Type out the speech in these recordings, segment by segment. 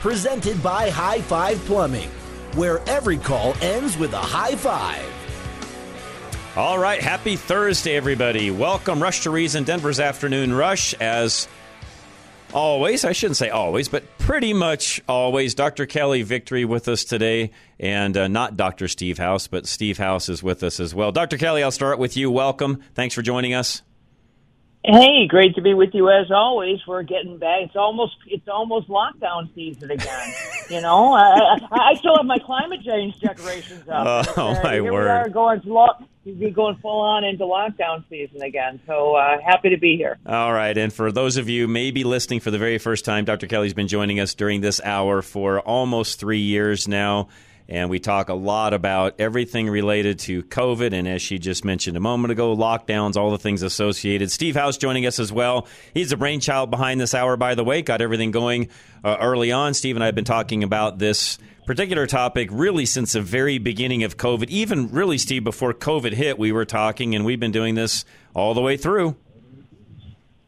Presented by High Five Plumbing, where every call ends with a high five. All right, happy Thursday, everybody. Welcome, Rush to Reason, Denver's Afternoon Rush. As always, I shouldn't say always, but pretty much always, Dr. Kelly Victory with us today, and uh, not Dr. Steve House, but Steve House is with us as well. Dr. Kelly, I'll start with you. Welcome. Thanks for joining us. Hey, great to be with you as always. We're getting back. It's almost it's almost lockdown season again. you know, I, I, I still have my climate change decorations up. Oh, uh, my here word. We are going to lo- be going full on into lockdown season again. So uh, happy to be here. All right. And for those of you maybe listening for the very first time, Dr. Kelly's been joining us during this hour for almost three years now. And we talk a lot about everything related to COVID. And as she just mentioned a moment ago, lockdowns, all the things associated. Steve House joining us as well. He's the brainchild behind this hour, by the way. Got everything going uh, early on. Steve and I have been talking about this particular topic really since the very beginning of COVID. Even really, Steve, before COVID hit, we were talking, and we've been doing this all the way through.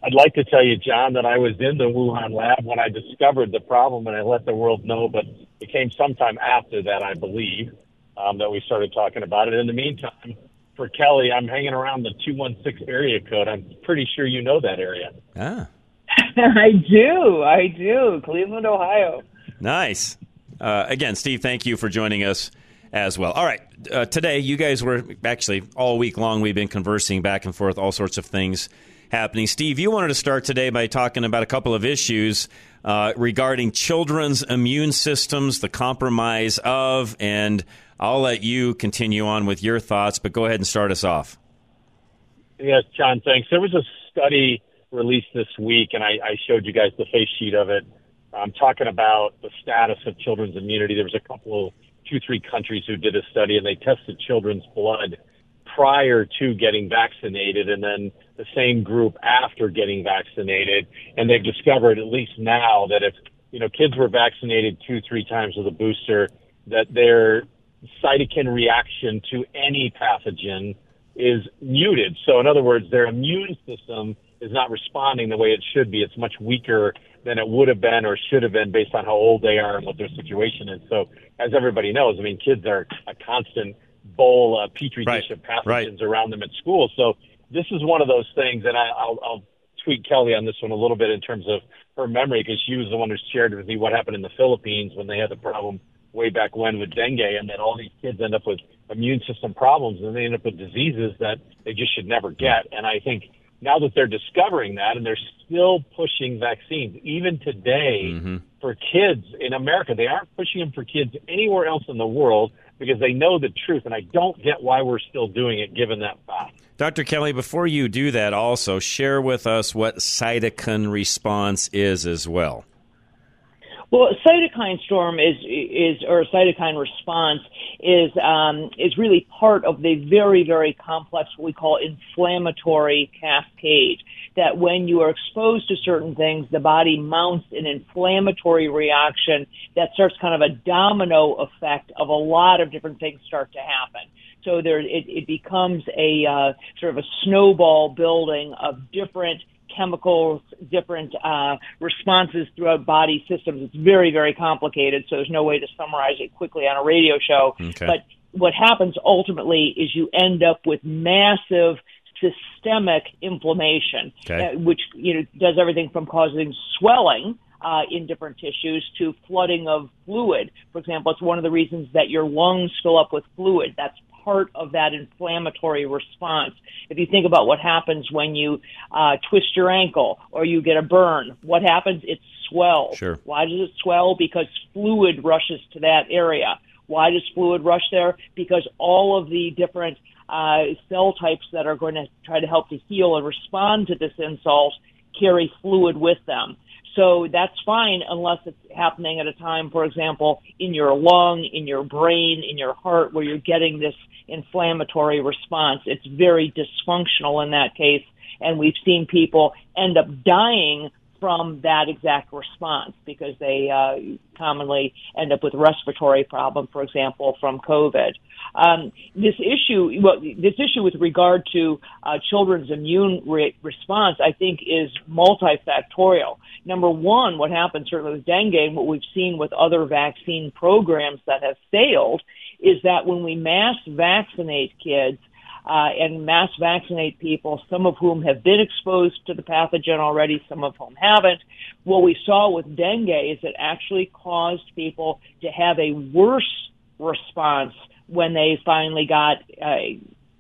I'd like to tell you, John, that I was in the Wuhan lab when I discovered the problem and I let the world know, but it came sometime after that, I believe, um, that we started talking about it. In the meantime, for Kelly, I'm hanging around the 216 area code. I'm pretty sure you know that area. Ah, I do, I do. Cleveland, Ohio. nice. Uh, again, Steve, thank you for joining us as well. All right. Uh, today, you guys were actually all week long, we've been conversing back and forth, all sorts of things happening. Steve, you wanted to start today by talking about a couple of issues uh, regarding children's immune systems, the compromise of, and I'll let you continue on with your thoughts, but go ahead and start us off. Yes, John, thanks. There was a study released this week, and I, I showed you guys the face sheet of it. I'm talking about the status of children's immunity. There was a couple, of two, three countries who did a study, and they tested children's blood prior to getting vaccinated, and then the same group after getting vaccinated. And they've discovered, at least now, that if you know kids were vaccinated two, three times with a booster, that their cytokine reaction to any pathogen is muted. So, in other words, their immune system is not responding the way it should be. It's much weaker than it would have been or should have been based on how old they are and what their situation is. So, as everybody knows, I mean, kids are a constant bowl, uh, petri Right, dish of pathogens right. around them at school. So, this is one of those things, and I, I'll, I'll tweet Kelly on this one a little bit in terms of her memory because she was the one who shared with me what happened in the Philippines when they had the problem way back when with dengue, and that all these kids end up with immune system problems and they end up with diseases that they just should never get. And I think now that they're discovering that and they're still pushing vaccines, even today for kids in America, they aren't pushing them for kids anywhere else in the world because they know the truth. And I don't get why we're still doing it given that fact. Dr. Kelly, before you do that, also share with us what cytokine response is as well. Well, cytokine storm is is or cytokine response is um, is really part of the very very complex what we call inflammatory cascade. That when you are exposed to certain things, the body mounts an inflammatory reaction that starts kind of a domino effect of a lot of different things start to happen. So there, it, it becomes a uh, sort of a snowball building of different chemicals, different uh, responses throughout body systems. It's very, very complicated, so there's no way to summarize it quickly on a radio show. Okay. But what happens ultimately is you end up with massive systemic inflammation, Okay. uh, which you know does everything from causing swelling uh, in different tissues to flooding of fluid. For example, it's one of the reasons that your lungs fill up with fluid. That's part of that inflammatory response. If you think about what happens when you uh, twist your ankle or you get a burn, what happens? It swells. Sure. Why does it swell? Because fluid rushes to that area. Why does fluid rush there? Because all of the different uh, cell types that are going to try to help to heal and respond to this insult carry fluid with them. So that's fine unless it's happening at a time, for example, in your lung, in your brain, in your heart, where you're getting this inflammatory response. It's very dysfunctional in that case. And we've seen people end up dying from that exact response because they uh, commonly end up with respiratory problem, for example, from COVID. Um, this issue, well, this issue with regard to uh, children's immune re- response, I think, is multifactorial. Number one, what happens certainly with dengue, and what we've seen with other vaccine programs that have failed, is that when we mass vaccinate kids, uh, and mass vaccinate people, some of whom have been exposed to the pathogen already, some of whom haven't. What we saw with dengue is it actually caused people to have a worse response when they finally got uh,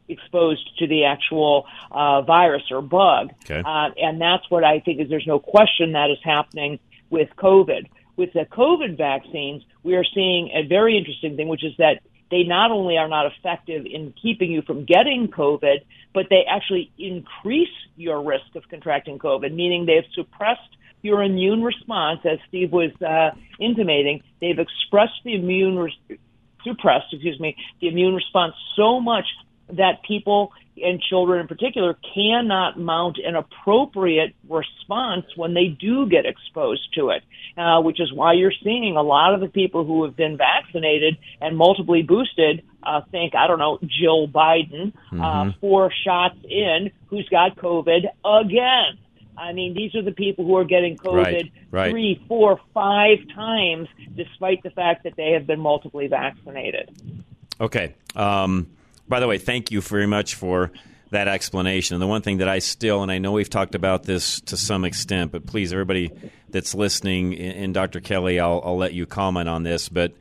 exposed to the actual uh, virus or bug. Okay. Uh, and that's what I think is there's no question that is happening with COVID. With the COVID vaccines, we are seeing a very interesting thing, which is that they not only are not effective in keeping you from getting COVID, but they actually increase your risk of contracting COVID, meaning they've suppressed your immune response, as Steve was uh, intimating. They've expressed the immune, re- suppressed, excuse me, the immune response so much that people and children in particular cannot mount an appropriate response when they do get exposed to it, uh, which is why you're seeing a lot of the people who have been vaccinated and multiply boosted. Uh, think I don't know Jill Biden, Mm-hmm. uh, four shots in, who's got COVID again. I mean, these are the people who are getting COVID Right, right. three, four, five times, despite the fact that they have been multiply vaccinated. Okay. Um, by the way, thank you very much for that explanation. And the one thing that I still, and I know we've talked about this to some extent, but please, everybody that's listening, and Dr. Kelly, I'll, I'll let you comment on this, but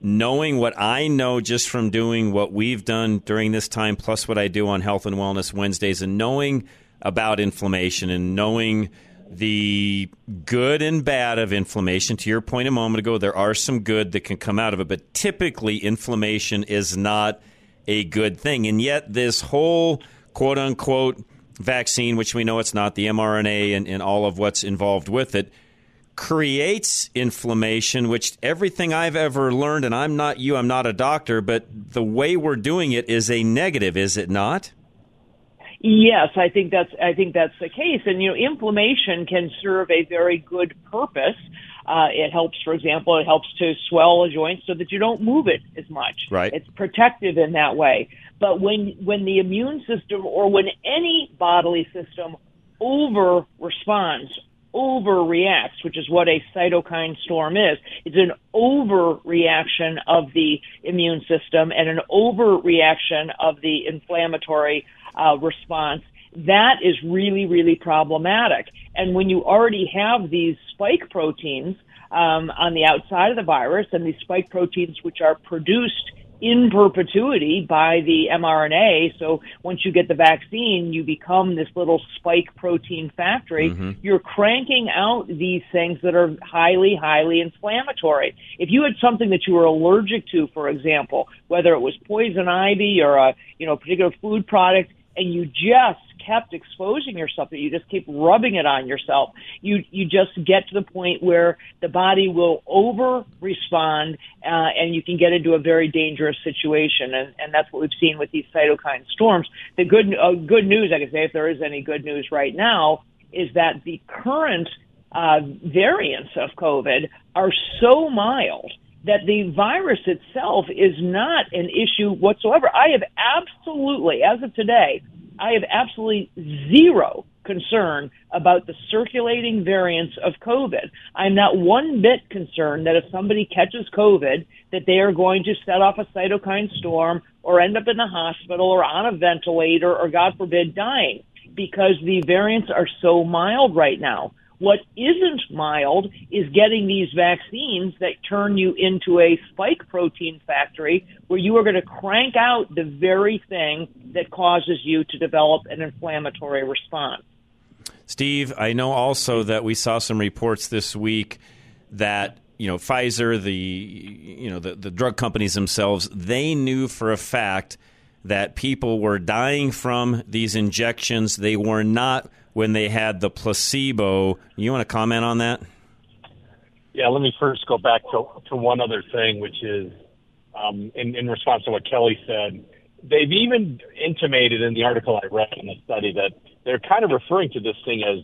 knowing what I know just from doing what we've done during this time, plus what I do on Health and Wellness Wednesdays, and knowing about inflammation and knowing the good and bad of inflammation. To your point a moment ago, there are some good that can come out of it, but typically inflammation is not a good thing. And yet, this whole quote unquote vaccine, which we know it's not, the mRNA and, and all of what's involved with it, creates inflammation, which everything I've ever learned, and I'm not you, I'm not a doctor, but the way we're doing it is a negative, is it not? Yes, I think that's I think that's the case. And you know, inflammation can serve a very good purpose. Uh, it helps, for example, it helps to swell a joint so that you don't move it as much. Right. It's protective in that way. But when when the immune system or when any bodily system over responds, overreacts, which is what a cytokine storm is. It's an overreaction of the immune system and an overreaction of the inflammatory uh, response. That is really, really problematic. And when you already have these spike proteins um, on the outside of the virus, and these spike proteins which are produced in perpetuity by the mRNA. So once you get the vaccine, you become this little spike protein factory. You're cranking out these things that are highly, highly inflammatory. If you had something that you were allergic to, for example, whether it was poison ivy or a you know particular food product, and you just kept exposing yourself, you just keep rubbing it on yourself, you you just get to the point where the body will over respond, uh, and you can get into a very dangerous situation, and, and that's what we've seen with these cytokine storms. The good uh, good news, I can say, if there is any good news right now, is that the current uh, variants of COVID are so mild that the virus itself is not an issue whatsoever. I have absolutely, as of today, I have absolutely zero concern about the circulating variants of COVID. I'm not one bit concerned that if somebody catches COVID, that they are going to set off a cytokine storm or end up in the hospital or on a ventilator or, God forbid, dying because the variants are so mild right now. What isn't mild is getting these vaccines that turn you into a spike protein factory where you are going to crank out the very thing that causes you to develop an inflammatory response. Steve, I know also that we saw some reports this week that you know Pfizer, the you know the, the drug companies themselves, they knew for a fact that people were dying from these injections. They were not when they had the placebo. You want to comment on that? Yeah, let me first go back to, to one other thing, which is um, in, in response to what Kelly said. They've even intimated in the article I read in the study that they're kind of referring to this thing as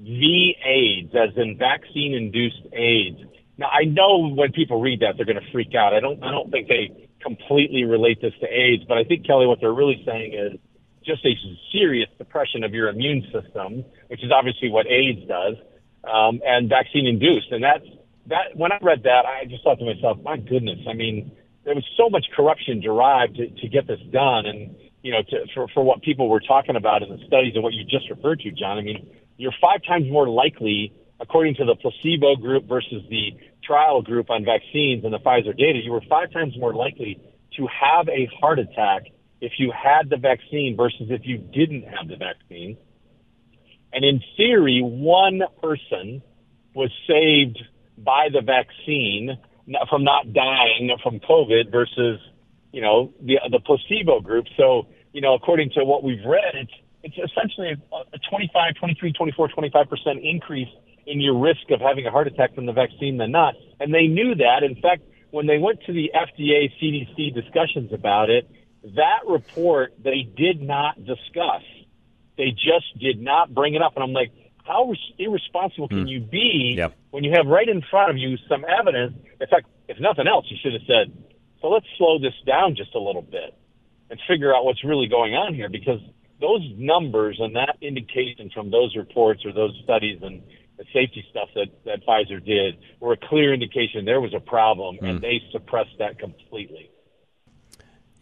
V AIDS, as in vaccine induced AIDS. Now, I know when people read that, they're going to freak out. I don't, I don't think they completely relate this to AIDS, but I think, Kelly, what they're really saying is just a serious suppression of your immune system, which is obviously what AIDS does, um, and vaccine induced. And that's that. When I read that, I just thought to myself, my goodness, I mean, there was so much corruption derived to, to get this done, and you know, to, for for what people were talking about in the studies and what you just referred to, John. I mean, you're five times more likely, according to the placebo group versus the trial group on vaccines and the Pfizer data, you were five times more likely to have a heart attack if you had the vaccine versus if you didn't have the vaccine. And in theory, one person was saved by the vaccine from not dying from COVID versus, you know, the, the placebo group. So, you know, according to what we've read, it's, it's essentially a 25, 23, 24, 25% increase in your risk of having a heart attack from the vaccine than not. And they knew that. In fact, when they went to the FDA CDC discussions about it, that report they did not discuss. They just did not bring it up. And I'm like, how irresponsible can mm. you be yep. when you have right in front of you some evidence? In fact, if nothing else, you should have said, so let's slow this down just a little bit and figure out what's really going on here because those numbers and that indication from those reports or those studies and the safety stuff that, that Pfizer did were a clear indication there was a problem mm. and they suppressed that completely.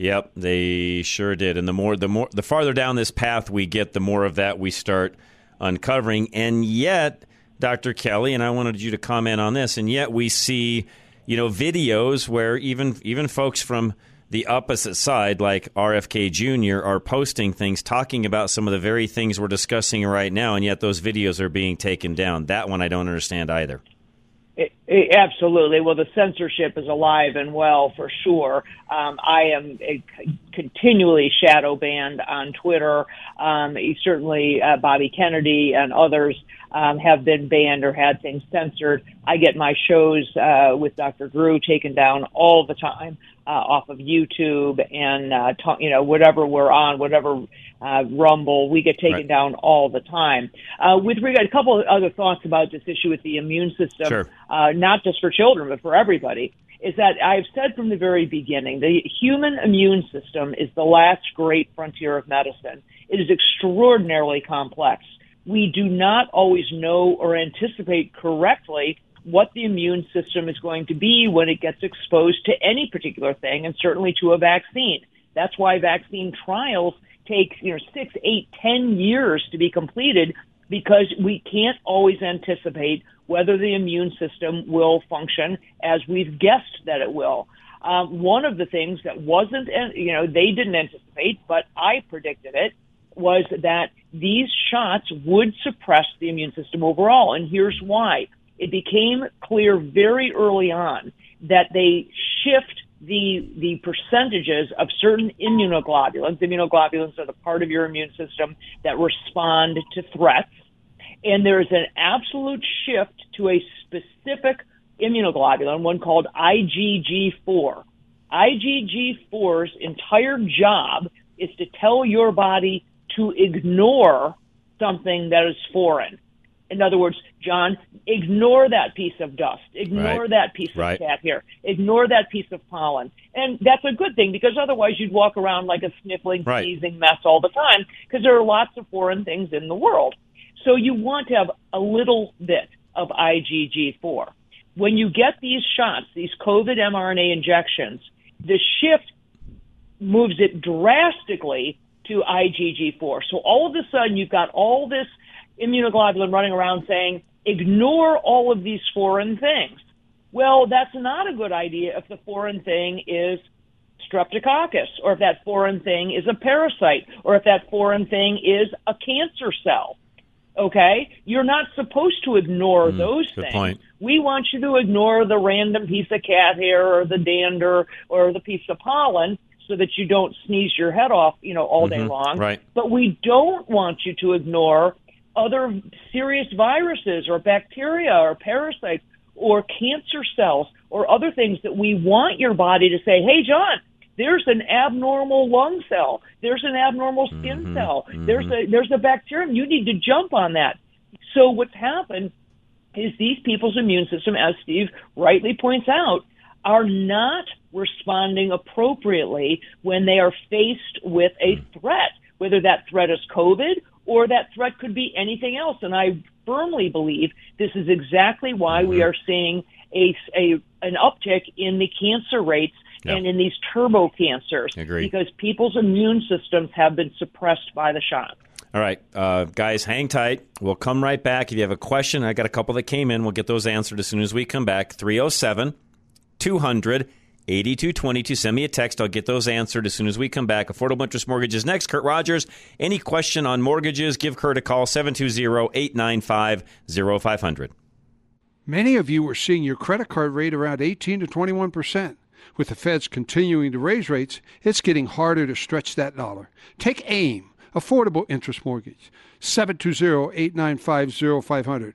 Yep, they sure did. And the more the more the farther down this path we get, the more of that we start uncovering. And yet, Dr. Kelly, and I wanted you to comment on this, and yet we see, you know, videos where even even folks from the opposite side, like RFK Jr., are posting things talking about some of the very things we're discussing right now, and yet those videos are being taken down. That one I don't understand either. It, it, absolutely. Well, the censorship is alive and well for sure. Um, I am continually shadow banned on Twitter. Um, certainly, uh, Bobby Kennedy and others um, have been banned or had things censored. I get my shows uh, with Dr. Drew taken down all the time uh, off of YouTube and uh, you know whatever we're on, whatever uh, Rumble, we get taken right. down all the time. Uh, with regard, a couple of other thoughts about this issue with the immune system, sure. uh, not just for children but for everybody, is that I've said from the very beginning the human immune system is the last great frontier of medicine. It is extraordinarily complex. We do not always know or anticipate correctly what the immune system is going to be when it gets exposed to any particular thing, and certainly to a vaccine. That's why vaccine trials take you know six, eight, ten years to be completed because we can't always anticipate whether the immune system will function as we've guessed that it will. Um, one of the things that wasn't, you know, they didn't anticipate, but I predicted it, was that these shots would suppress the immune system overall. And here's why it became clear very early on that they shift the the percentages of certain immunoglobulins. Immunoglobulins are the part of your immune system that respond to threats, and there is an absolute shift to a specific immunoglobulin, one called IgG4. IgG4's entire job is to tell your body to ignore something that is foreign. In other words, John, ignore that piece of dust. Ignore right. that piece of cat hair. Ignore that piece of pollen. And that's a good thing because otherwise you'd walk around like a sniffling, right. sneezing mess all the time because there are lots of foreign things in the world. So you want to have a little bit of IgG4. When you get these shots, these COVID mRNA injections, the shift moves it drastically to IgG4. So all of a sudden you've got all this immunoglobulin running around saying, ignore all of these foreign things. Well, that's not a good idea if the foreign thing is streptococcus, or if that foreign thing is a parasite, or if that foreign thing is a cancer cell. Okay? You're not supposed to ignore Mm, those good things. point. We want you to ignore the random piece of cat hair or the dander or the piece of pollen so that you don't sneeze your head off, you know, all day Mhm, long. right. But we don't want you to ignore other serious viruses or bacteria or parasites or cancer cells or other things that we want your body to say, hey, John, there's an abnormal lung cell. There's an abnormal skin mm-hmm. cell. Mm-hmm. There's a there's a bacterium. You need to jump on that. So what's happened is these people's immune system, as Steve rightly points out, are not responding appropriately when they are faced with a mm. threat, whether that threat is COVID or that threat could be anything else. And I firmly believe this is exactly why we are seeing a, a an uptick in the cancer rates Yeah. and in these turbo cancers Agree. because people's immune systems have been suppressed by the shot. All right, uh, guys, hang tight. We'll come right back. If you have a question, I got a couple that came in. We'll get those answered as soon as we come back. 307 200 8222. Send me a text. I'll get those answered as soon as we come back. Affordable Interest Mortgages next. Kurt Rogers. Any question on mortgages, give Kurt a call 720 895 0500. Many of you are seeing your credit card rate around 18 to 21 percent. With the feds continuing to raise rates, it's getting harder to stretch that dollar. Take AIM, Affordable Interest Mortgage, 720-895-0500.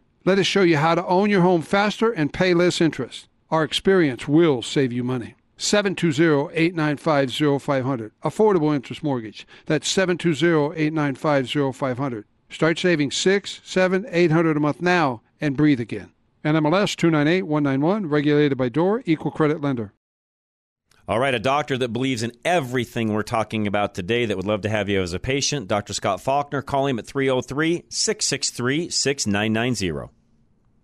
Let us show you how to own your home faster and pay less interest. Our experience will save you money. 720-895-0500. Affordable interest mortgage. That's 720-895-0500. Start saving six, seven, eight hundred a month now and breathe again. NMLS 298191, regulated by DOR, equal credit lender. All right, a doctor that believes in everything we're talking about today that would love to have you as a patient, Dr. Scott Faulkner. Call him at 303 663 6990.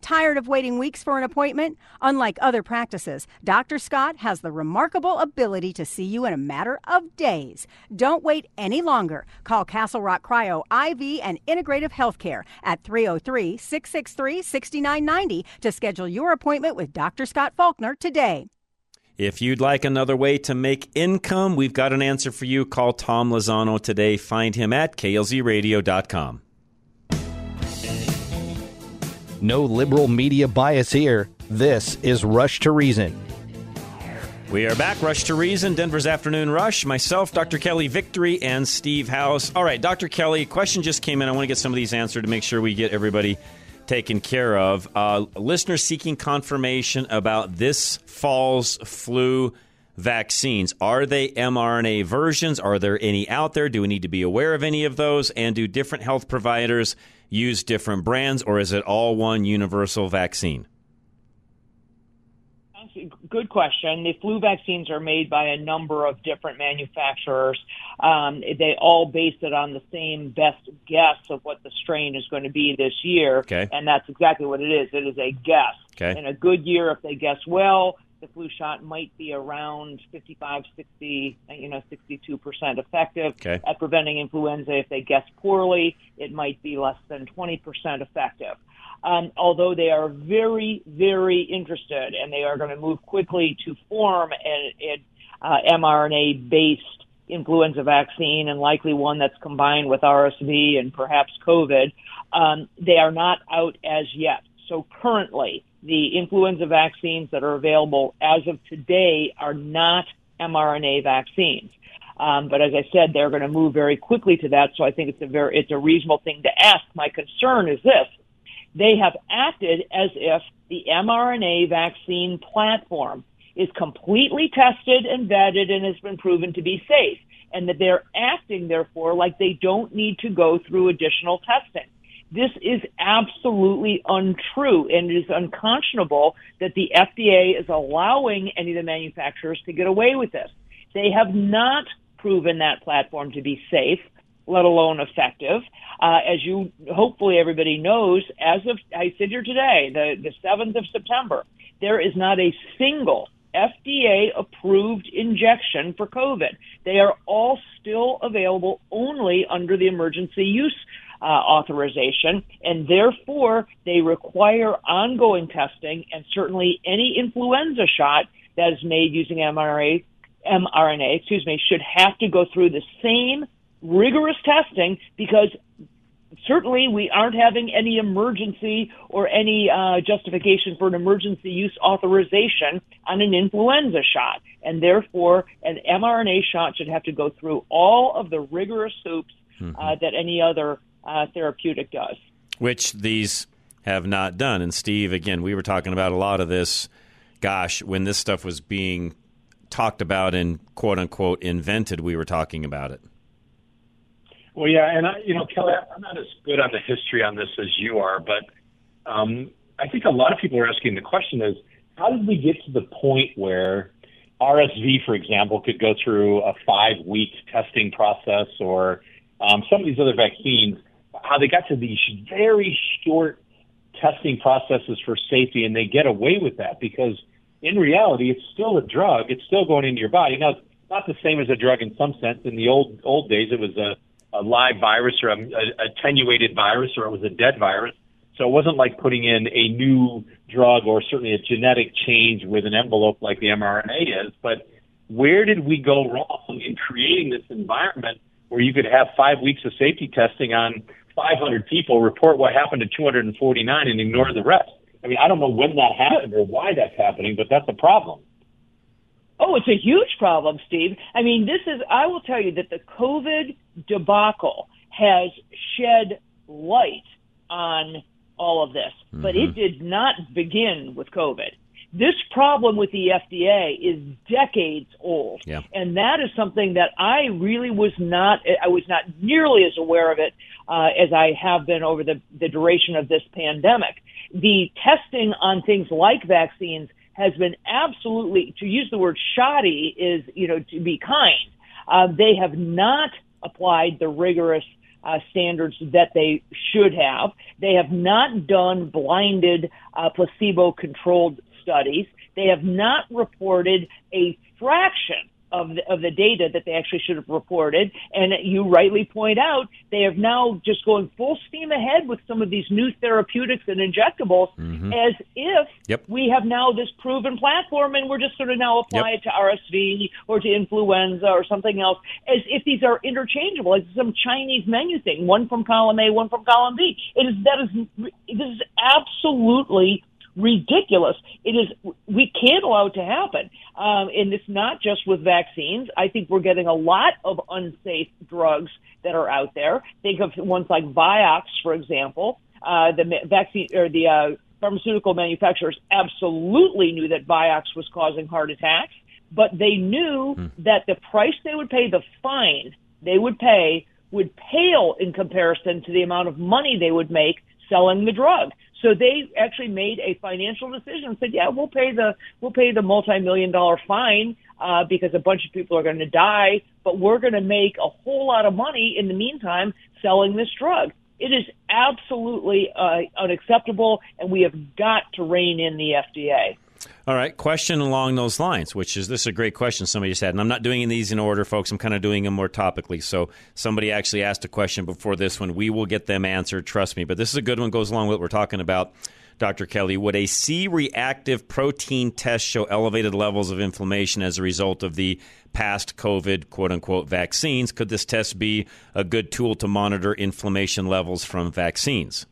Tired of waiting weeks for an appointment? Unlike other practices, Dr. Scott has the remarkable ability to see you in a matter of days. Don't wait any longer. Call Castle Rock Cryo IV and Integrative Healthcare at 303 663 6990 to schedule your appointment with Dr. Scott Faulkner today. If you'd like another way to make income, we've got an answer for you. Call Tom Lozano today. Find him at klzradio.com. No liberal media bias here. This is Rush to Reason. We are back. Rush to Reason, Denver's Afternoon Rush. Myself, Dr. Kelly Victory, and Steve House. All right, Dr. Kelly, question just came in. I want to get some of these answered to make sure we get everybody taken care of. Uh, listener seeking confirmation about this fall's flu vaccines. Are they mRNA versions? Are there any out there? Do we need to be aware of any of those? And do different health providers use different brands, or is it all one universal vaccine? Good question. The flu vaccines are made by a number of different manufacturers. Um, they all base it on the same best guess of what the strain is going to be this year. Okay. And that's exactly what it is. It is a guess. Okay. In a good year, if they guess well, the flu shot might be around 55, 60, you know, 62% effective Okay. at preventing influenza. If they guess poorly, it might be less than 20% effective. Um, although they are very, very interested, and they are going to move quickly to form an, an uh, mRNA-based influenza vaccine, and likely one that's combined with RSV and perhaps COVID. Um, they are not out as yet. So currently, the influenza vaccines that are available as of today are not mRNA vaccines. Um, but as I said, they're going to move very quickly to that. So I think it's a very it's a reasonable thing to ask. My concern is this: they have acted as if the mRNA vaccine platform is completely tested and vetted and has been proven to be safe, and that they're acting therefore like they don't need to go through additional testing. This is absolutely untrue and it is unconscionable that the FDA is allowing any of the manufacturers to get away with this. They have not proven that platform to be safe, let alone effective. Uh, as you hopefully everybody knows, as of I sit here today, the, the 7th of September, there is not a single FDA approved injection for COVID. They are all still available only under the emergency use uh, authorization, and therefore they require ongoing testing. And certainly, any influenza shot that is made using mRNA, mRNA, excuse me, should have to go through the same rigorous testing because certainly we aren't having any emergency or any uh, justification for an emergency use authorization on an influenza shot. And therefore, an mRNA shot should have to go through all of the rigorous hoops mm-hmm. uh, that any other uh, therapeutic does. Which these have not done. And Steve, again, we were talking about a lot of this, gosh, when this stuff was being talked about and quote unquote invented, we were talking about it. Well, yeah, and I, you know, Kelly, I'm not as good on the history on this as you are, but um, I think a lot of people are asking the question is, how did we get to the point where RSV, for example, could go through a five-week testing process, or um, some of these other vaccines, how they got to these very short testing processes for safety, and they get away with that because in reality, it's still a drug. It's still going into your body. Now, it's not the same as a drug in some sense. In the old old days, it was a a live virus or a, a attenuated virus or it was a dead virus. So it wasn't like putting in a new drug or certainly a genetic change with an envelope like the mRNA is. But where did we go wrong in creating this environment where you could have five weeks of safety testing on 500 people, report what happened to 249, and ignore the rest? I mean, I don't know when that happened or why that's happening, but that's a problem. Oh, it's a huge problem, Steve. I mean, this is, I will tell you that the COVID debacle has shed light on all of this, mm-hmm. but it mm-hmm. did not begin with COVID. This problem with the FDA is decades old. Yeah. And that is something that I really was not, I was not nearly as aware of it uh, as I have been over the, the duration of this pandemic. The testing on things like vaccines has been absolutely, to use the word shoddy is, you know, to be kind. Uh, they have not applied the rigorous uh, standards that they should have. They have not done blinded, uh, placebo controlled studies. They have not reported a fraction of the, of the data that they actually should have reported. And you rightly point out, they have now just going full steam ahead with some of these new therapeutics and injectables mm-hmm. as if yep. we have now this proven platform and we're just sort of now apply yep. it to RSV or to influenza or something else as if these are interchangeable, like some Chinese menu thing, one from column A, one from column B. It is, that is, this is absolutely ridiculous. It is we can't allow it to happen, um, and it's not just with vaccines. I think we're getting a lot of unsafe drugs that are out there. Think of ones like Vioxx, for example. Uh, the vaccine or the uh, pharmaceutical manufacturers absolutely knew that Vioxx was causing heart attacks, but they knew mm. that the price they would pay, the fine they would pay, would pale in comparison to the amount of money they would make selling the drug. So they actually made a financial decision and said, "Yeah, we'll pay the we'll pay the multi-million dollar fine uh, because a bunch of people are going to die, but we're going to make a whole lot of money in the meantime selling this drug." It is absolutely uh, unacceptable, and we have got to rein in the FDA. All right, question along those lines, which is this is a great question somebody just had, and I'm not doing these in order, folks. I'm kind of doing them more topically. So somebody actually asked a question before this one. We will get them answered, trust me. But this is a good one. Goes along with what we're talking about, Dr. Kelly. Would a C-reactive protein test show elevated levels of inflammation as a result of the past COVID quote unquote vaccines? Could this test be a good tool to monitor inflammation levels from vaccines?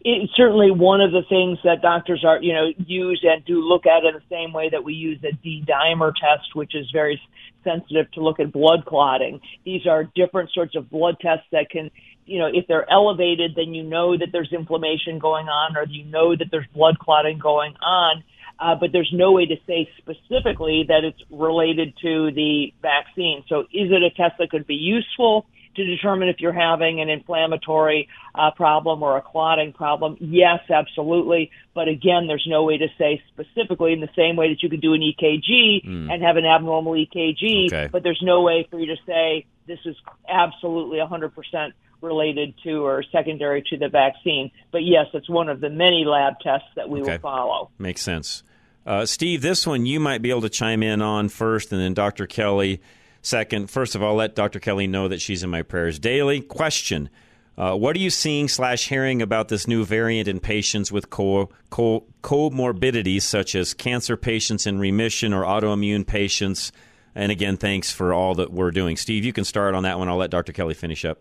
It's certainly one of the things that doctors are, you know, use and do look at in the same way that we use a D dimer test, which is very sensitive to look at blood clotting. These are different sorts of blood tests that can, you know, if they're elevated, then you know that there's inflammation going on or you know that there's blood clotting going on. Uh, but there's no way to say specifically that it's related to the vaccine. So is it a test that could be useful? To determine if you're having an inflammatory uh, problem or a clotting problem? Yes, absolutely. But again, there's no way to say specifically in the same way that you could do an EKG mm. and have an abnormal EKG, okay. but there's no way for you to say this is absolutely 100% related to or secondary to the vaccine. But yes, it's one of the many lab tests that we okay. will follow. Makes sense. Uh, Steve, this one you might be able to chime in on first, and then Dr. Kelly. Second, first of all, let Dr. Kelly know that she's in my prayers daily. Question. Uh, what are you seeing slash hearing about this new variant in patients with co- co- comorbidities such as cancer patients in remission or autoimmune patients? And again, thanks for all that we're doing. Steve, you can start on that one. I'll let Dr. Kelly finish up.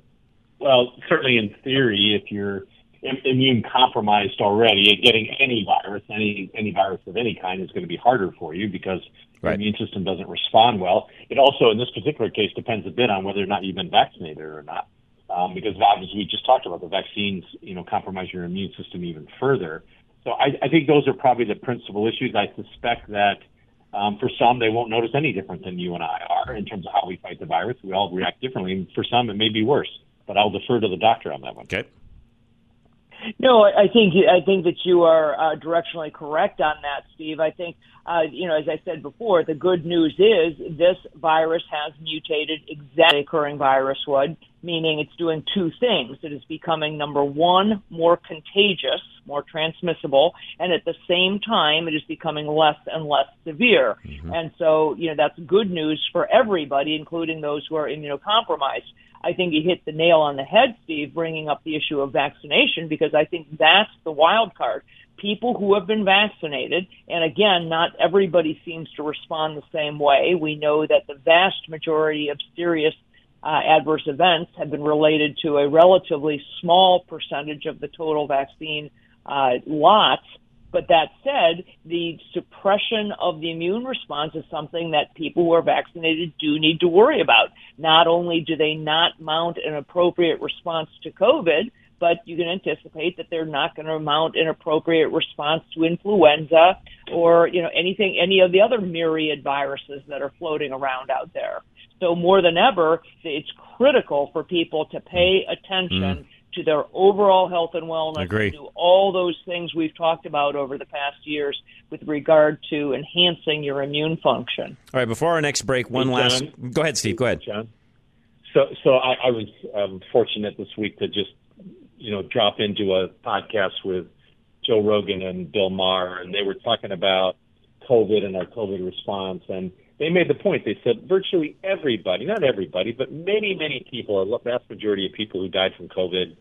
Well, certainly in theory, if you're immune compromised already, getting any virus, any any virus of any kind, is going to be harder for you because right. the immune system doesn't respond well. It also, in this particular case, depends a bit on whether or not you've been vaccinated or not, um, because obviously we just talked about the vaccines, you know, compromise your immune system even further. So I, I think those are probably the principal issues. I suspect that. Um, for some, they won't notice any different than you and I are in terms of how we fight the virus. We all react differently. And for some, it may be worse. But I'll defer to the doctor on that one. Okay. No, I think I think that you are uh, directionally correct on that, Steve. I think uh, you know, as I said before, the good news is this virus has mutated exactly occurring virus would, meaning it's doing two things. It is becoming number one more contagious, more transmissible, and at the same time, it is becoming less and less severe. Mm-hmm. And so, you know, that's good news for everybody, including those who are immunocompromised. I think you hit the nail on the head, Steve, bringing up the issue of vaccination because I think that's the wild card. People who have been vaccinated, and again, not everybody seems to respond the same way. We know that the vast majority of serious uh, adverse events have been related to a relatively small percentage of the total vaccine uh, lots. But that said, the suppression of the immune response is something that people who are vaccinated do need to worry about. Not only do they not mount an appropriate response to COVID, but you can anticipate that they're not going to mount an appropriate response to influenza or, you know, anything, any of the other myriad viruses that are floating around out there. So more than ever, it's critical for people to pay attention mm to their overall health and wellness. Agree. do all those things we've talked about over the past years with regard to enhancing your immune function. All right, before our next break, one hey, last. Go ahead, Steve. Go ahead, John. So, so I, I was um, fortunate this week to just, you know, drop into a podcast with Joe Rogan and Bill Maher, and they were talking about COVID and our COVID response and they made the point. They said virtually everybody, not everybody, but many, many people, a vast majority of people who died from COVID,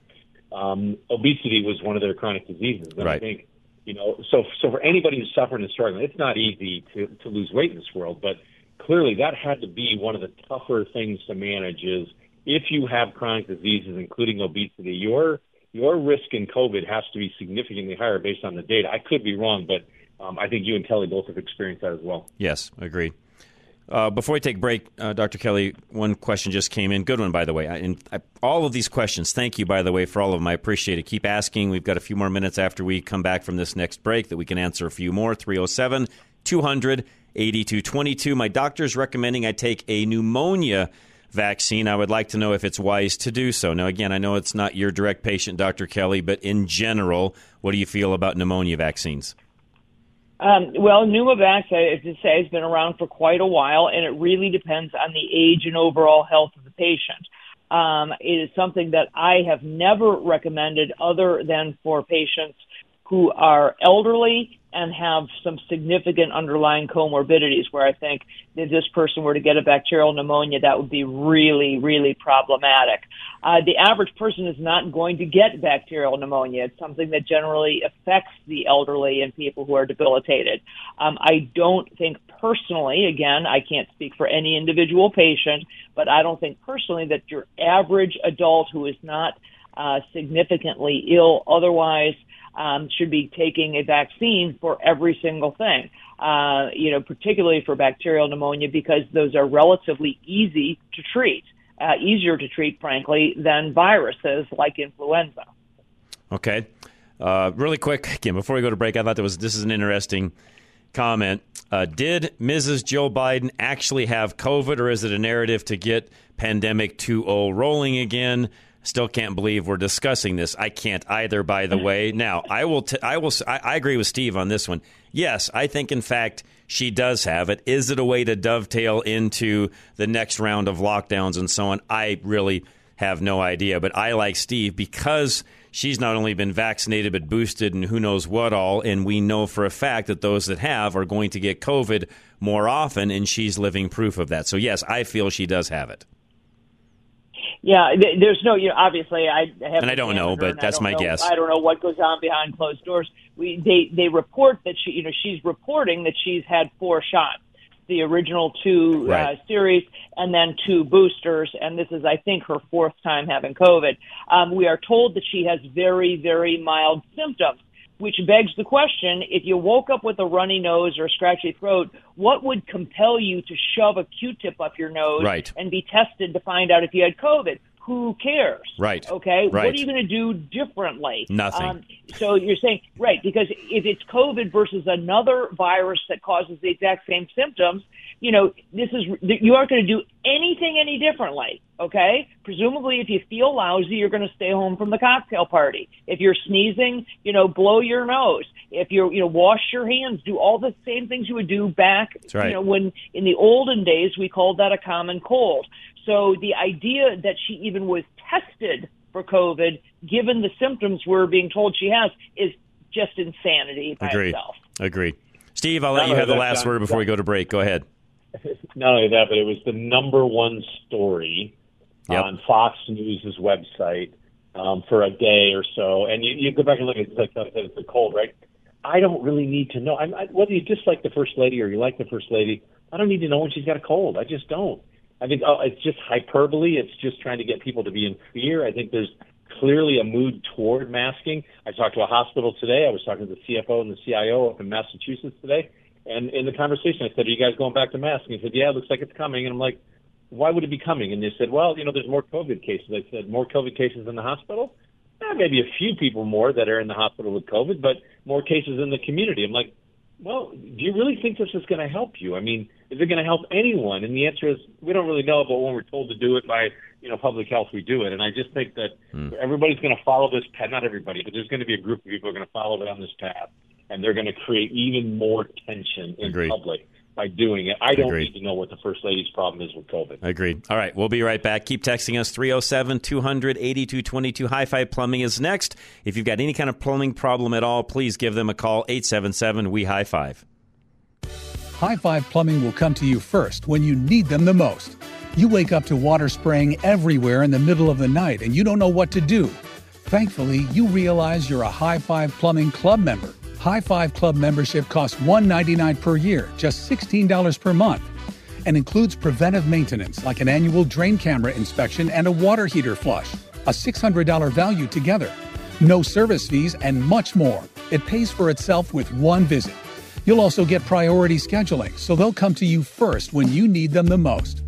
um, obesity was one of their chronic diseases. And right. I think, you know, so so for anybody who's suffering and struggling, it's not easy to to lose weight in this world, but clearly that had to be one of the tougher things to manage. Is if you have chronic diseases, including obesity, your your risk in COVID has to be significantly higher based on the data. I could be wrong, but um, I think you and Kelly both have experienced that as well. Yes, agreed. Uh, before we take break, uh, Dr. Kelly, one question just came in. Good one, by the way. I, and I, all of these questions, thank you, by the way, for all of them. I appreciate it. Keep asking. We've got a few more minutes after we come back from this next break that we can answer a few more. 307 200 8222. My doctor's recommending I take a pneumonia vaccine. I would like to know if it's wise to do so. Now, again, I know it's not your direct patient, Dr. Kelly, but in general, what do you feel about pneumonia vaccines? Um, well, Pneumovax, I have to say, has been around for quite a while, and it really depends on the age and overall health of the patient. Um, it is something that I have never recommended other than for patients who are elderly and have some significant underlying comorbidities where I think if this person were to get a bacterial pneumonia, that would be really, really problematic. Uh, the average person is not going to get bacterial pneumonia. It's something that generally affects the elderly and people who are debilitated. Um, I don't think personally, again, I can't speak for any individual patient, but I don't think personally that your average adult who is not uh, significantly ill otherwise um, should be taking a vaccine for every single thing. Uh, you know, particularly for bacterial pneumonia because those are relatively easy to treat, uh, easier to treat, frankly, than viruses like influenza. Okay. Uh, really quick, again, before we go to break, I thought that was this is an interesting comment. Uh, did Mrs. Joe Biden actually have COVID, or is it a narrative to get pandemic 2.0 rolling again? Still can't believe we're discussing this. I can't either. By the mm-hmm. way, now I will. T- I will. I, I agree with Steve on this one. Yes, I think in fact she does have it. Is it a way to dovetail into the next round of lockdowns and so on? I really have no idea. But I like Steve because she's not only been vaccinated but boosted and who knows what all. And we know for a fact that those that have are going to get COVID more often, and she's living proof of that. So yes, I feel she does have it. Yeah, there's no, you know, obviously I have And I don't know, but that's my know, guess. I don't know what goes on behind closed doors. We they they report that she, you know, she's reporting that she's had four shots, the original two Right. uh, series, and then two boosters, and this is I think her fourth time having COVID. Um, we are told that she has very very mild symptoms. Which begs the question: If you woke up with a runny nose or a scratchy throat, what would compel you to shove a Q-tip up your nose Right. and be tested to find out if you had COVID? Who cares? Right. Okay. Right. What are you going to do differently? Um, Nothing. so you're saying right because if it's COVID versus another virus that causes the exact same symptoms, you know this is you aren't going to do anything any differently. Okay. Presumably, if you feel lousy, you're going to stay home from the cocktail party. If you're sneezing, you know, blow your nose. If you're, you know, wash your hands. Do all the same things you would do back, right. you know, when in the olden days we called that a common cold. So the idea that she even was tested for COVID, given the symptoms we're being told she has, is just insanity by Agreed. itself. Agreed. Steve, I'll let Not you have the last John- word before we go to break. Go ahead. Not only that, but it was the number one story Yep. on Fox News' website um, for a day or so. And you, you go back and look at it, it's like uh, it's a cold, right? I don't really need to know. I'm, I, whether you dislike the first lady or you like the first lady, I don't need to know when she's got a cold. I just don't. I think oh, it's just hyperbole. It's just trying to get people to be in fear. I think there's clearly a mood toward masking. I talked to a hospital today. I was talking to the CFO and the CIO up in Massachusetts today. And in the conversation, I said, "Are you guys going back to masking?" He said, "Yeah, it looks like it's coming." And I'm like, "Why would it be coming?" And they said, "Well, you know, there's more COVID cases." I said, "More COVID cases in the hospital?" Eh, maybe a few people more that are in the hospital with COVID, but more cases in the community. I'm like, well, do you really think this is going to help you? I mean, is it going to help anyone? And the answer is we don't really know, but when we're told to do it by you know public health, we do it. And I just think that everybody's going to follow this path. Not everybody, but there's going to be a group of people who are going to follow down this path, and they're going to create even more tension in Agreed. public by doing it. I don't Agreed. need to know what the first lady's problem is with COVID. Agreed. All right, we'll be right back. Keep texting us 307 200 8222. High Five Plumbing is next. If you've got any kind of plumbing problem at all, please give them a call 877 We High Five. High Five Plumbing will come to you first when you need them the most. You wake up to water spraying everywhere in the middle of the night and you don't know what to do. Thankfully, you realize you're a High Five Plumbing Club member. High Five Club membership costs 199 per year, just $16 per month, and includes preventive maintenance like an annual drain camera inspection and a water heater flush, a $600 value together, no service fees, and much more. It pays for itself with one visit. You'll also get priority scheduling, so they'll come to you first when you need them the most.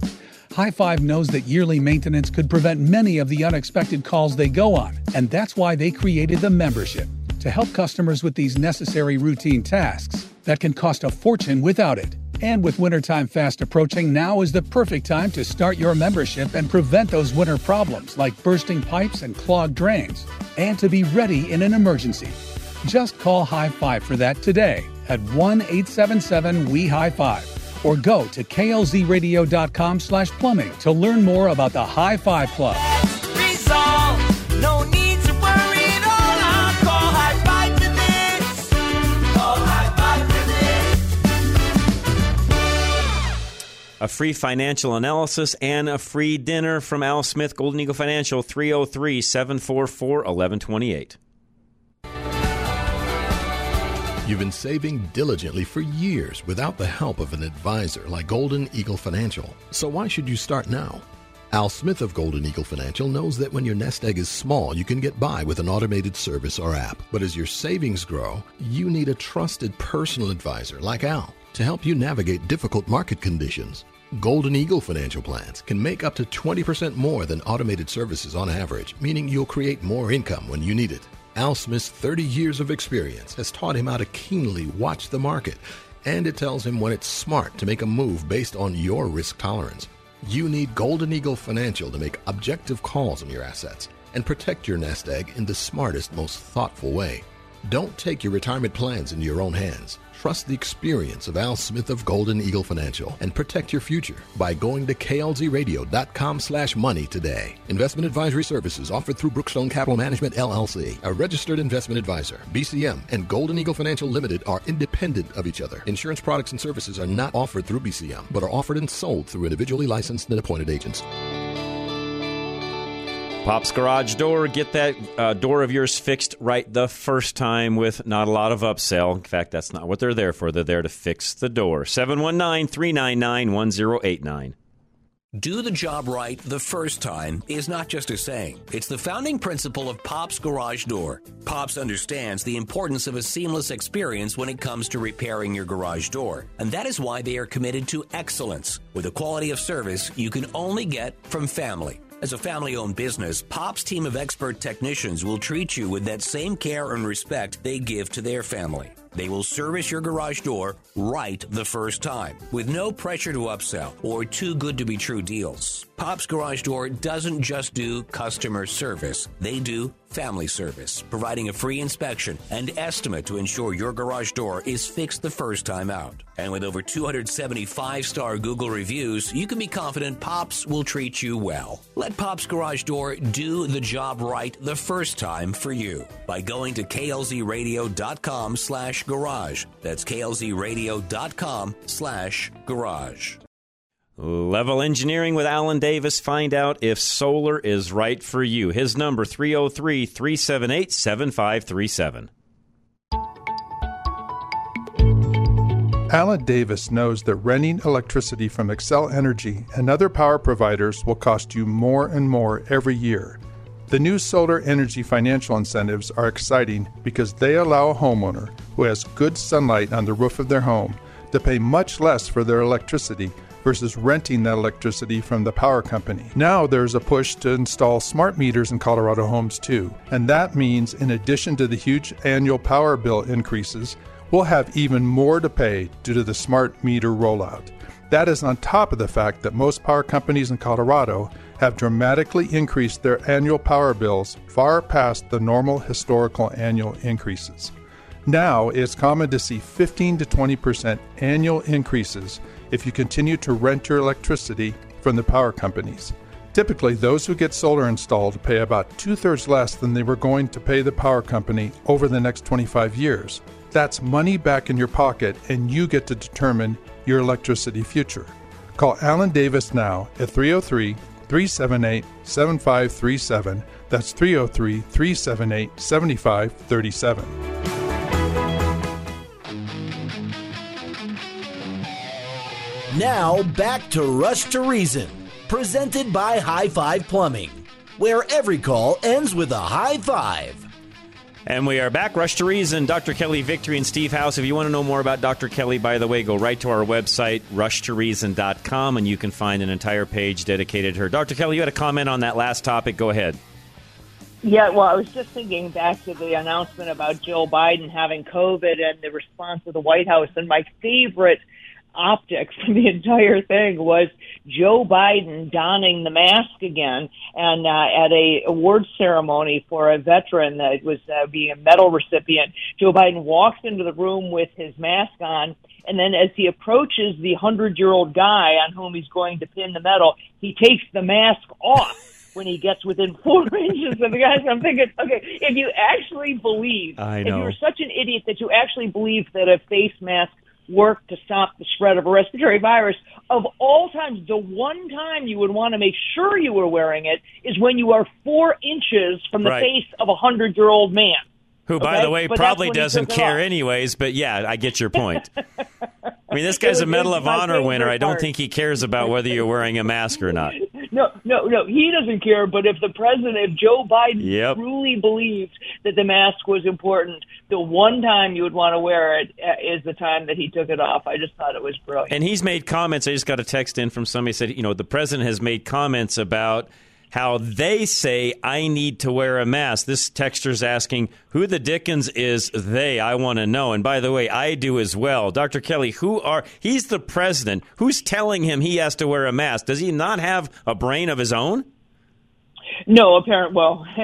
High Five knows that yearly maintenance could prevent many of the unexpected calls they go on, and that's why they created the membership to help customers with these necessary routine tasks that can cost a fortune without it. And with wintertime fast approaching, now is the perfect time to start your membership and prevent those winter problems like bursting pipes and clogged drains, and to be ready in an emergency. Just call High Five for that today at 1 877 We High Five or go to klzradio.com slash plumbing to learn more about the High Five Club. A free financial analysis, and a free dinner from Al Smith, Golden Eagle Financial, 303 744 1128. You've been saving diligently for years without the help of an advisor like Golden Eagle Financial. So why should you start now? Al Smith of Golden Eagle Financial knows that when your nest egg is small, you can get by with an automated service or app. But as your savings grow, you need a trusted personal advisor like Al to help you navigate difficult market conditions. Golden Eagle Financial Plans can make up to 20% more than automated services on average, meaning you'll create more income when you need it. Al Smith's 30 years of experience has taught him how to keenly watch the market, and it tells him when it's smart to make a move based on your risk tolerance. You need Golden Eagle Financial to make objective calls on your assets and protect your nest egg in the smartest, most thoughtful way. Don't take your retirement plans into your own hands. Trust the experience of Al Smith of Golden Eagle Financial and protect your future by going to klzradio.com slash money today. Investment advisory services offered through Brookstone Capital Management LLC, a registered investment advisor. BCM and Golden Eagle Financial Limited are independent of each other. Insurance products and services are not offered through BCM, but are offered and sold through individually licensed and appointed agents. Pop's Garage Door. Get that uh, door of yours fixed right the first time with not a lot of upsell. In fact, that's not what they're there for. They're there to fix the door. 719 399 1089. Do the job right the first time is not just a saying. It's the founding principle of Pop's Garage Door. Pop's understands the importance of a seamless experience when it comes to repairing your garage door. And that is why they are committed to excellence with a quality of service you can only get from family. As a family owned business, Pop's team of expert technicians will treat you with that same care and respect they give to their family. They will service your garage door right the first time with no pressure to upsell or too good to be true deals. Pop's Garage Door doesn't just do customer service, they do family service, providing a free inspection and estimate to ensure your garage door is fixed the first time out. And with over 275 star Google reviews, you can be confident Pops will treat you well. Let Pops Garage Door do the job right the first time for you by going to klzradio.com slash garage. That's klzradio.com slash garage. Level Engineering with Alan Davis. Find out if solar is right for you. His number 303 378 7537. Alan Davis knows that renting electricity from Xcel Energy and other power providers will cost you more and more every year. The new solar energy financial incentives are exciting because they allow a homeowner who has good sunlight on the roof of their home to pay much less for their electricity versus renting that electricity from the power company. Now there's a push to install smart meters in Colorado homes too, and that means in addition to the huge annual power bill increases, we'll have even more to pay due to the smart meter rollout. That is on top of the fact that most power companies in Colorado have dramatically increased their annual power bills far past the normal historical annual increases. Now, it's common to see 15 to 20% annual increases if you continue to rent your electricity from the power companies. Typically, those who get solar installed pay about two thirds less than they were going to pay the power company over the next 25 years. That's money back in your pocket, and you get to determine your electricity future. Call Alan Davis now at 303 378 7537. That's 303 378 7537. Now back to Rush to Reason, presented by High Five Plumbing, where every call ends with a high five. And we are back. Rush to Reason, Dr. Kelly Victory and Steve House. If you want to know more about Dr. Kelly, by the way, go right to our website, rushtoreason.com, and you can find an entire page dedicated to her. Dr. Kelly, you had a comment on that last topic. Go ahead. Yeah, well, I was just thinking back to the announcement about Joe Biden having COVID and the response of the White House. And my favorite optic from the entire thing was Joe Biden donning the mask again, and uh, at a award ceremony for a veteran that was uh, being a medal recipient, Joe Biden walks into the room with his mask on. And then as he approaches the hundred year old guy on whom he's going to pin the medal, he takes the mask off when he gets within four inches of the guy. I'm thinking, okay, if you actually believe, if you're such an idiot that you actually believe that a face mask work to stop the spread of a respiratory virus. Of all times, the one time you would want to make sure you were wearing it is when you are four inches from the Right. face of a hundred year old man. Who, by Okay? the way, But probably doesn't care anyways. But yeah, I get your point. I mean, this guy's a Medal of Honor winner. I don't think he cares about whether you're wearing a mask or not. No, no, no. He doesn't care. But if the president, if Joe Biden Yep. truly believed that the mask was important, the one time you would want to wear it uh, the time that he took it off. I just thought it was brilliant. And he's made comments. I just got a text in from somebody said, you know, the president has made comments about how they say I need to wear a mask. This texter's asking who the Dickens is they. I want to know. And by the way, I do as well. Dr. Kelly, who are he's the president. Who's telling him he has to wear a mask? Does he not have a brain of his own? No, apparent. Well,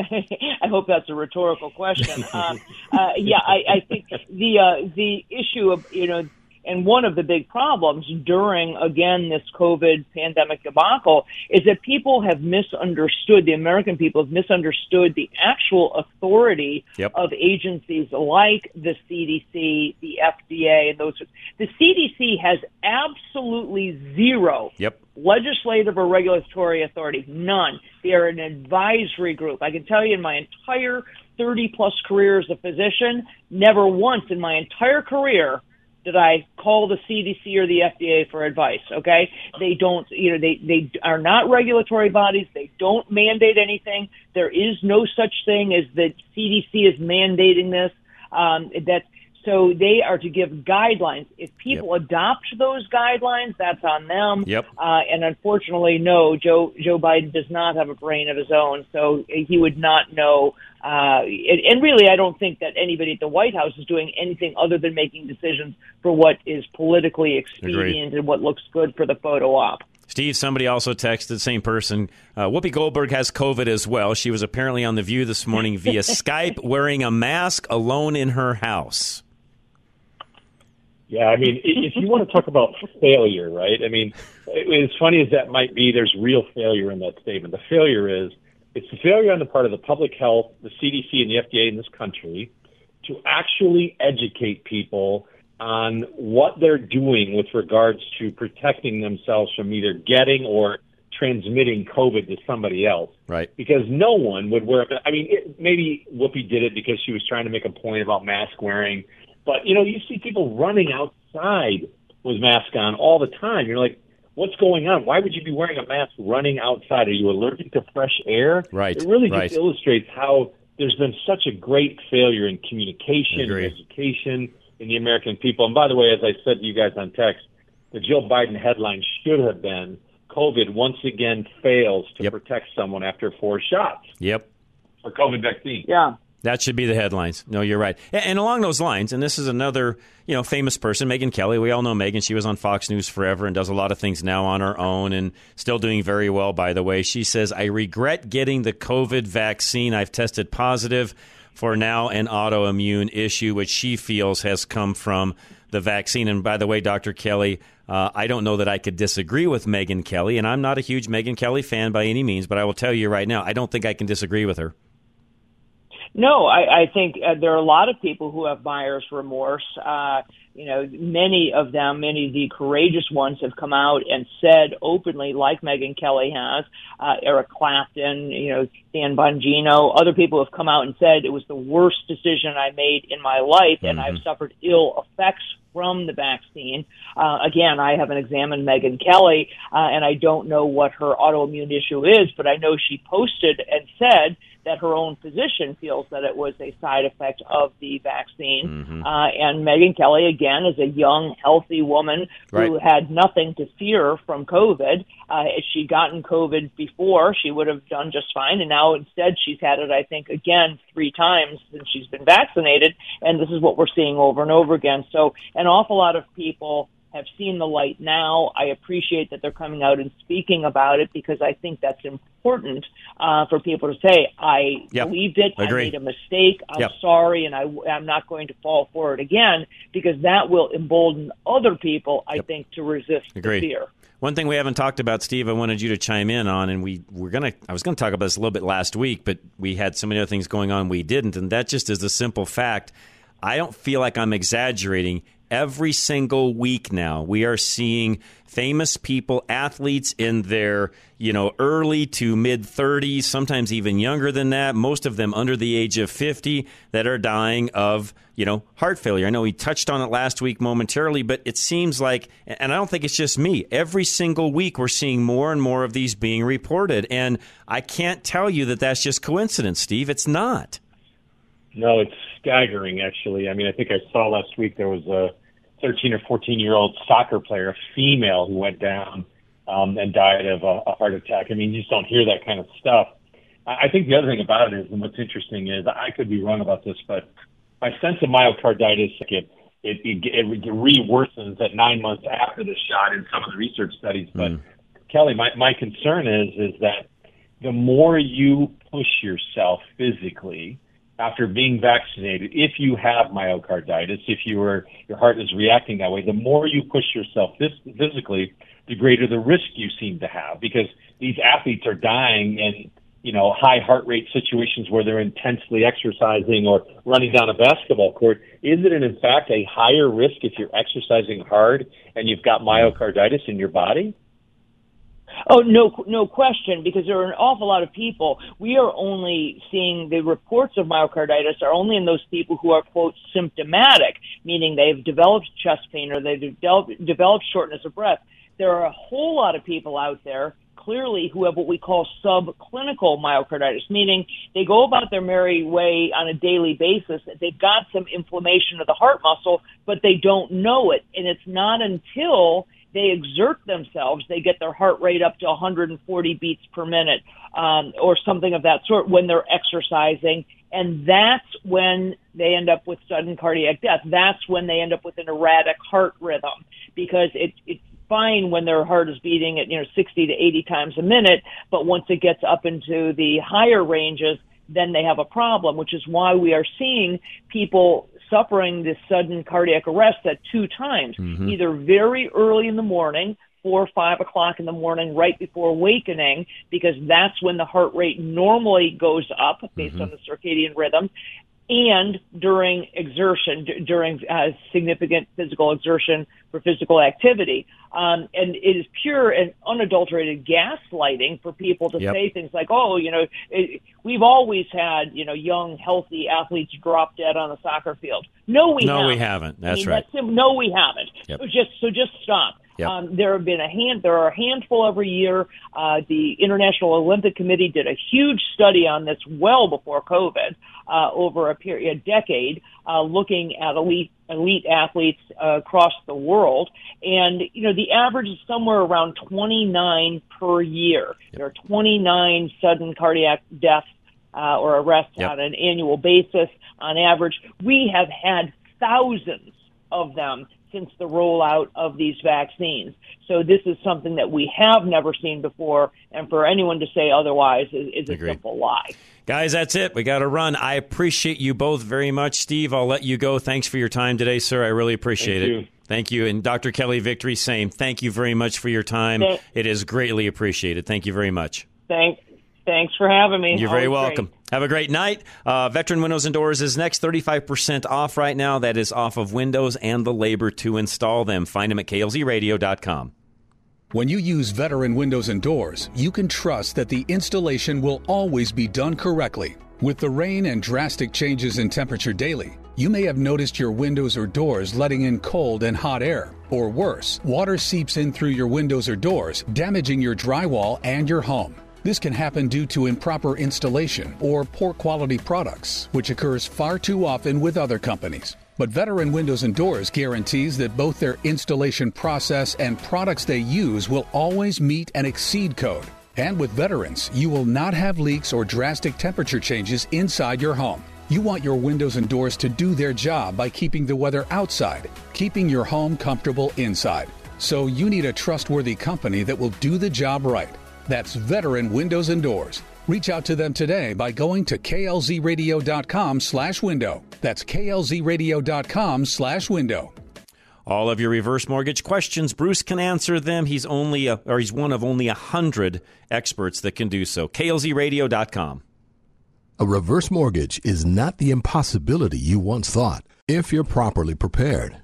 I hope that's a rhetorical question. um, uh, yeah, I, I think the uh, the issue of you know, and one of the big problems during again this COVID pandemic debacle is that people have misunderstood. The American people have misunderstood the actual authority Yep. of agencies like the CDC, the FDA, and those. The CDC has absolutely zero Yep. legislative or regulatory authority. None. They are an advisory group. I can tell you in my entire 30 plus career as a physician, never once in my entire career did I call the CDC or the FDA for advice. Okay. They don't, you know, they, they are not regulatory bodies. They don't mandate anything. There is no such thing as the CDC is mandating this. Um, that so they are to give guidelines. If people adopt those guidelines, that's on them. Yep. Uh, and unfortunately, no, Joe Joe Biden does not have a brain of his own, so he would not know. Uh, and, and really, I don't think that anybody at the White House is doing anything other than making decisions for what is politically expedient and what looks good for the photo op. Steve, somebody also texted, same person. Uh, Whoopi Goldberg has COVID as well. She was apparently on The View this morning via Skype wearing a mask alone in her house. Yeah, I mean, if you want to talk about failure, right? I mean, as funny as that might be, there's real failure in that statement. The failure is it's the failure on the part of the public health, the CDC, and the FDA in this country to actually educate people on what they're doing with regards to protecting themselves from either getting or transmitting COVID to somebody else. Right. Because no one would wear. I mean, it, maybe Whoopi did it because she was trying to make a point about mask wearing. But you know, you see people running outside with mask on all the time. You're like, what's going on? Why would you be wearing a mask running outside? Are you allergic to fresh air? Right, It really right. just illustrates how there's been such a great failure in communication, and education in the American people. And by the way, as I said to you guys on text, the Joe Biden headline should have been COVID once again fails to protect someone after four shots Yep. for COVID vaccine. Yeah. That should be the headlines. No, you're right. And along those lines, and this is another, you know, famous person, Megyn Kelly. We all know Megyn. She was on Fox News forever and does a lot of things now on her own and still doing very well, by the way. She says, I regret getting the COVID vaccine. I've tested positive for now an autoimmune issue, which she feels has come from the vaccine. And by the way, Dr. Kelly, uh, I don't know that I could disagree with Megyn Kelly, and I'm not a huge Megyn Kelly fan by any means, but I will tell you right now, I don't think I can disagree with her. No, I, I think uh, there are a lot of people who have buyer's remorse. Uh, you know, many of them, many of the courageous ones have come out and said openly, like Megyn Kelly has, uh, Eric Clapton, you know, Dan Bongino, other people have come out and said it was the worst decision I made in my life and I've suffered ill effects from the vaccine. Uh, again, I haven't examined Megyn Kelly, uh, and I don't know what her autoimmune issue is, but I know she posted and said that her own physician feels that it was a side effect of the vaccine. Uh, and Megyn Kelly, again, is a young, healthy woman who Right. had nothing to fear from COVID. Uh, if she'd gotten COVID before, she would have done just fine. And now instead, she's had it, I think, again, three times since she's been vaccinated. And this is what we're seeing over and over again. So an awful lot of people have seen the light now. I appreciate that they're coming out and speaking about it because I think that's important uh, for people to say, I Yep. believed it, Agree. I made a mistake, I'm Yep. sorry, and I, I'm not going to fall for it again because that will embolden other people, I think, to resist Agreed. the fear. One thing we haven't talked about, Steve, I wanted you to chime in on, and we we're gonna. I was gonna talk about this a little bit last week, but we had so many other things going on, we didn't, and that just is the simple fact. I don't feel like I'm exaggerating. Every single week now. We are seeing famous people, athletes in their, you know, early to mid 30s, sometimes even younger than that, most of them under the age of 50 that are dying of, you know, heart failure. I know we touched on it last week momentarily, but it seems like and I don't think it's just me. Every single week we're seeing more and more of these being reported and I can't tell you that that's just coincidence, Steve. It's not. No, it's staggering actually. I mean, I think I saw last week there was a 13 or 14 year old soccer player, a female who went down um, and died of a, a heart attack. I mean, you just don't hear that kind of stuff. I, I think the other thing about it is, and what's interesting is, I could be wrong about this, but my sense of myocarditis, it, it, it, it re-worsens at nine months after the shot in some of the research studies. But mm. Kelly, my, my concern is, is that the more you push yourself physically, after being vaccinated, if you have myocarditis, if you are, your heart is reacting that way, the more you push yourself physically, the greater the risk you seem to have because these athletes are dying in, you know, high heart rate situations where they're intensely exercising or running down a basketball court. Is it in fact a higher risk if you're exercising hard and you've got myocarditis in your body? Oh no, no question. Because there are an awful lot of people. We are only seeing the reports of myocarditis are only in those people who are quote symptomatic, meaning they've developed chest pain or they've developed, developed shortness of breath. There are a whole lot of people out there clearly who have what we call subclinical myocarditis, meaning they go about their merry way on a daily basis. They've got some inflammation of the heart muscle, but they don't know it. And it's not until they exert themselves, they get their heart rate up to 140 beats per minute um, or something of that sort when they're exercising. And that's when they end up with sudden cardiac death. That's when they end up with an erratic heart rhythm because it, it's fine when their heart is beating at, you know, 60 to 80 times a minute. But once it gets up into the higher ranges, then they have a problem, which is why we are seeing people suffering this sudden cardiac arrest at two times, mm-hmm. either very early in the morning, four or five o'clock in the morning, right before awakening, because that's when the heart rate normally goes up based mm-hmm. on the circadian rhythm, and during exertion, d- during uh, significant physical exertion for physical activity. Um, and it is pure and unadulterated gaslighting for people to yep. say things like, oh, you know, it, we've always had, you know, young, healthy athletes drop dead on the soccer field. No, we no, haven't. we haven't. That's I mean, right. That's, no, we haven't. Yep. So just, so just stop. Yep. Um, there have been a hand. There are a handful every year. Uh, the International Olympic Committee did a huge study on this well before COVID, uh, over a period, a decade, uh, looking at elite elite athletes uh, across the world. And you know, the average is somewhere around 29 per year. Yep. There are 29 sudden cardiac deaths uh, or arrests yep. on an annual basis on average. We have had thousands of them since the rollout of these vaccines. So this is something that we have never seen before, and for anyone to say otherwise is, is a simple lie. Guys, that's it. We got to run. I appreciate you both very much. Steve, I'll let you go. Thanks for your time today, sir. I really appreciate Thank it. You. Thank you. And Dr. Kelly Victory, same. Thank you very much for your time. Thank- it is greatly appreciated. Thank you very much. Thanks. Thanks for having me. You're very welcome. great. Have a great night. Uh, Veteran Windows and Doors is next, 35% off right now. That is off of Windows and the labor to install them. Find them at klzradio.com. When you use veteran windows and doors, you can trust that the installation will always be done correctly. With the rain and drastic changes in temperature daily, you may have noticed your windows or doors letting in cold and hot air. Or worse, water seeps in through your windows or doors, damaging your drywall and your home. This can happen due to improper installation or poor quality products, which occurs far too often with other companies. But Veteran Windows and Doors guarantees that both their installation process and products they use will always meet and exceed code. And with veterans, you will not have leaks or drastic temperature changes inside your home. You want your windows and doors to do their job by keeping the weather outside, keeping your home comfortable inside. So you need a trustworthy company that will do the job right. That's Veteran Windows and Doors. Reach out to them today by going to klzradio.com slash window. That's klzradio.com slash window. All of your reverse mortgage questions, Bruce can answer them. He's only a, or he's one of only a hundred experts that can do so. klzradio.com. A reverse mortgage is not the impossibility you once thought if you're properly prepared.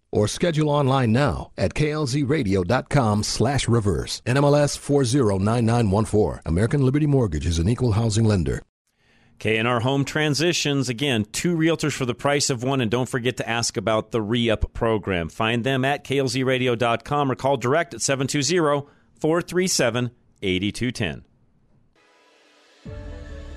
or schedule online now at klzradio.com slash reverse. NMLS 409914. American Liberty Mortgage is an equal housing lender. okay and our Home Transitions, again, two realtors for the price of one, and don't forget to ask about the re-up program. Find them at klzradio.com or call direct at 720-437-8210.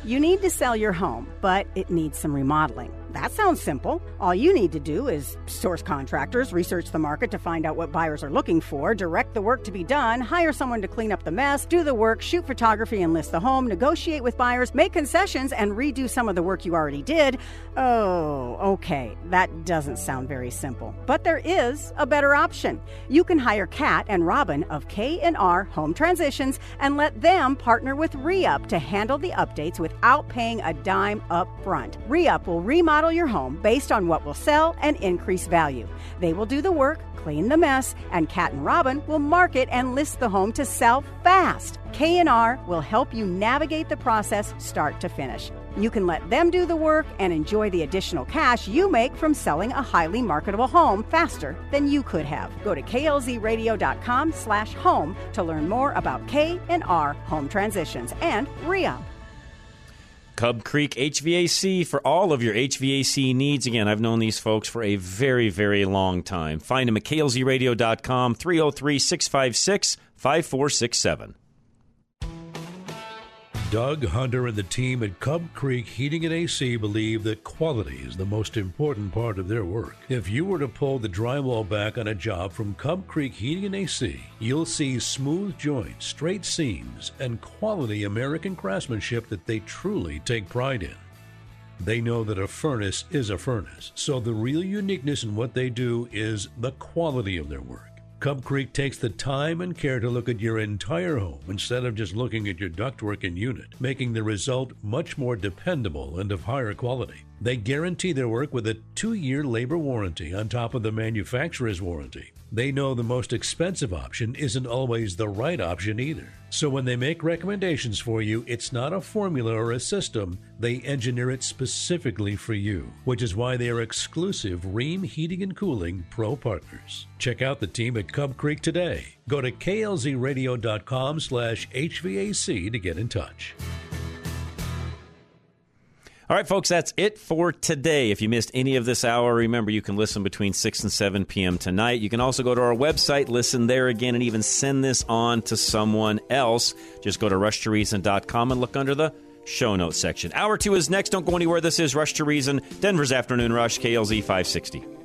You need to sell your home, but it needs some remodeling. That sounds simple. All you need to do is source contractors, research the market to find out what buyers are looking for, direct the work to be done, hire someone to clean up the mess, do the work, shoot photography and list the home, negotiate with buyers, make concessions, and redo some of the work you already did. Oh, okay. That doesn't sound very simple. But there is a better option. You can hire Kat and Robin of K&R Home Transitions and let them partner with ReUp to handle the updates without paying a dime up front. ReUp will remodel your home based on what will sell and increase value. They will do the work, clean the mess, and Kat and Robin will market and list the home to sell fast. K&R will help you navigate the process start to finish. You can let them do the work and enjoy the additional cash you make from selling a highly marketable home faster than you could have. Go to klzradio.com slash home to learn more about K&R Home Transitions and re-up. Cub Creek HVAC for all of your HVAC needs. Again, I've known these folks for a very, very long time. Find them at klzradio.com, 303 656 5467. Doug Hunter and the team at Cub Creek Heating and AC believe that quality is the most important part of their work. If you were to pull the drywall back on a job from Cub Creek Heating and AC, you'll see smooth joints, straight seams, and quality American craftsmanship that they truly take pride in. They know that a furnace is a furnace, so the real uniqueness in what they do is the quality of their work. Cub Creek takes the time and care to look at your entire home instead of just looking at your ductwork and unit, making the result much more dependable and of higher quality. They guarantee their work with a two year labor warranty on top of the manufacturer's warranty. They know the most expensive option isn't always the right option either. So when they make recommendations for you, it's not a formula or a system. They engineer it specifically for you, which is why they are exclusive Rheem Heating and Cooling Pro partners. Check out the team at Cub Creek today. Go to klzradio.com slash HVAC to get in touch. All right, folks, that's it for today. If you missed any of this hour, remember you can listen between 6 and 7 p.m. tonight. You can also go to our website, listen there again, and even send this on to someone else. Just go to rushtoreason.com and look under the show notes section. Hour two is next. Don't go anywhere. This is Rush to Reason, Denver's Afternoon Rush, KLZ 560.